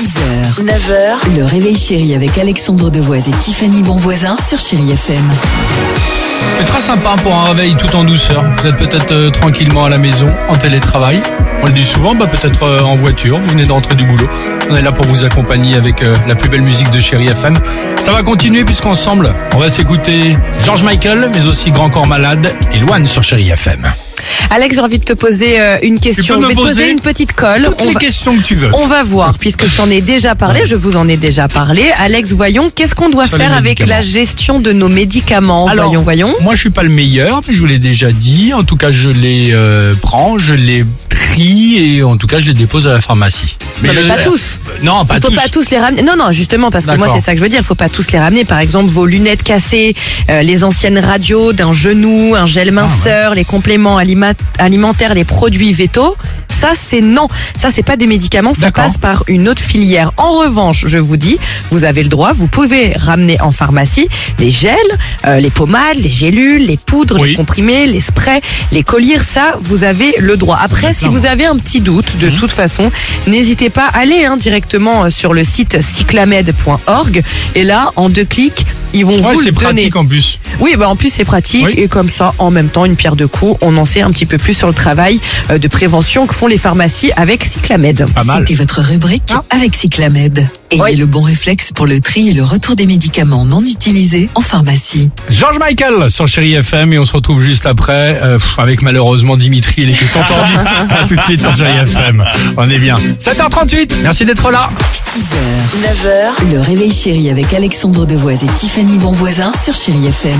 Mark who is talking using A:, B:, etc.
A: 6h, 9h, le réveil chéri avec Alexandre Devoise et Tiffany Bonvoisin sur Chéri FM.
B: C'est très sympa pour un réveil tout en douceur. Vous êtes peut-être euh, tranquillement à la maison, en télétravail. On le dit souvent, bah, peut-être euh, en voiture, vous venez d'entrer du boulot. On est là pour vous accompagner avec euh, la plus belle musique de Chéri FM. Ça va continuer puisqu'ensemble, on va s'écouter George Michael, mais aussi Grand Corps Malade et Loane sur Chéri FM.
C: Alex, j'ai envie de te poser euh, une question. Je vais te
B: poser
C: une petite colle.
B: Toutes
C: On
B: les
C: va,
B: questions que tu veux.
C: on va voir, puisque je t'en ai déjà parlé, je vous en ai déjà parlé. Alex, voyons, qu'est-ce qu'on doit
B: Sur
C: faire avec la gestion de nos médicaments?
B: Alors,
C: Voyons, voyons.
B: Moi, je suis pas le meilleur, mais je vous l'ai déjà dit. En tout cas, je les euh, prends, je les et en tout cas, je les dépose à la pharmacie.
C: Mais
B: je-
C: pas tous.
B: Non, pas
C: Il faut
B: tous.
C: pas tous les ramener. Non, non, justement, parce que moi, c'est ça que je veux dire. Il faut pas tous les ramener. Par exemple, vos lunettes cassées, euh, les anciennes radios d'un genou, un
B: Ah,
C: gel minceur, les compléments alimentaires, les produits vétos. Ça, c'est non. Ça, c'est pas des médicaments. Ça
B: D'accord.
C: passe par une autre filière. En revanche, je vous dis, vous avez le droit. Vous pouvez ramener en pharmacie les gels, euh, les pommades, les gélules, les poudres,
B: Oui.
C: les comprimés, les sprays, les colliers. Ça, vous avez le droit. Après, si vous avez un petit doute,
B: Mhm.
C: de toute façon, n'hésitez pas à aller hein, directement euh, sur le site cyclamed.org et là, en deux clics, ils vont
B: Ouais,
C: vous le donner.
B: pratique en plus.
C: Oui, bah en plus c'est pratique
B: Oui.
C: et comme ça, en même temps, une pierre de coups, on en sait un petit peu plus sur le travail euh, de prévention que font les pharmacies avec Cyclamed.
A: C'était votre rubrique
C: Ah.
A: avec Cyclamed. Ayez
C: Oui.
A: le bon réflexe pour le tri et le retour des médicaments non utilisés en pharmacie.
B: George Michael sur Chéri FM et on se retrouve juste après euh, avec malheureusement Dimitri et les questions tendues. à tout de suite sur Chéri FM. On est bien. 7h38. Merci d'être là.
A: 6h, 9h, le réveil chéri avec Alexandre Devoise et Tiffany Bonvoisin sur Chéri FM.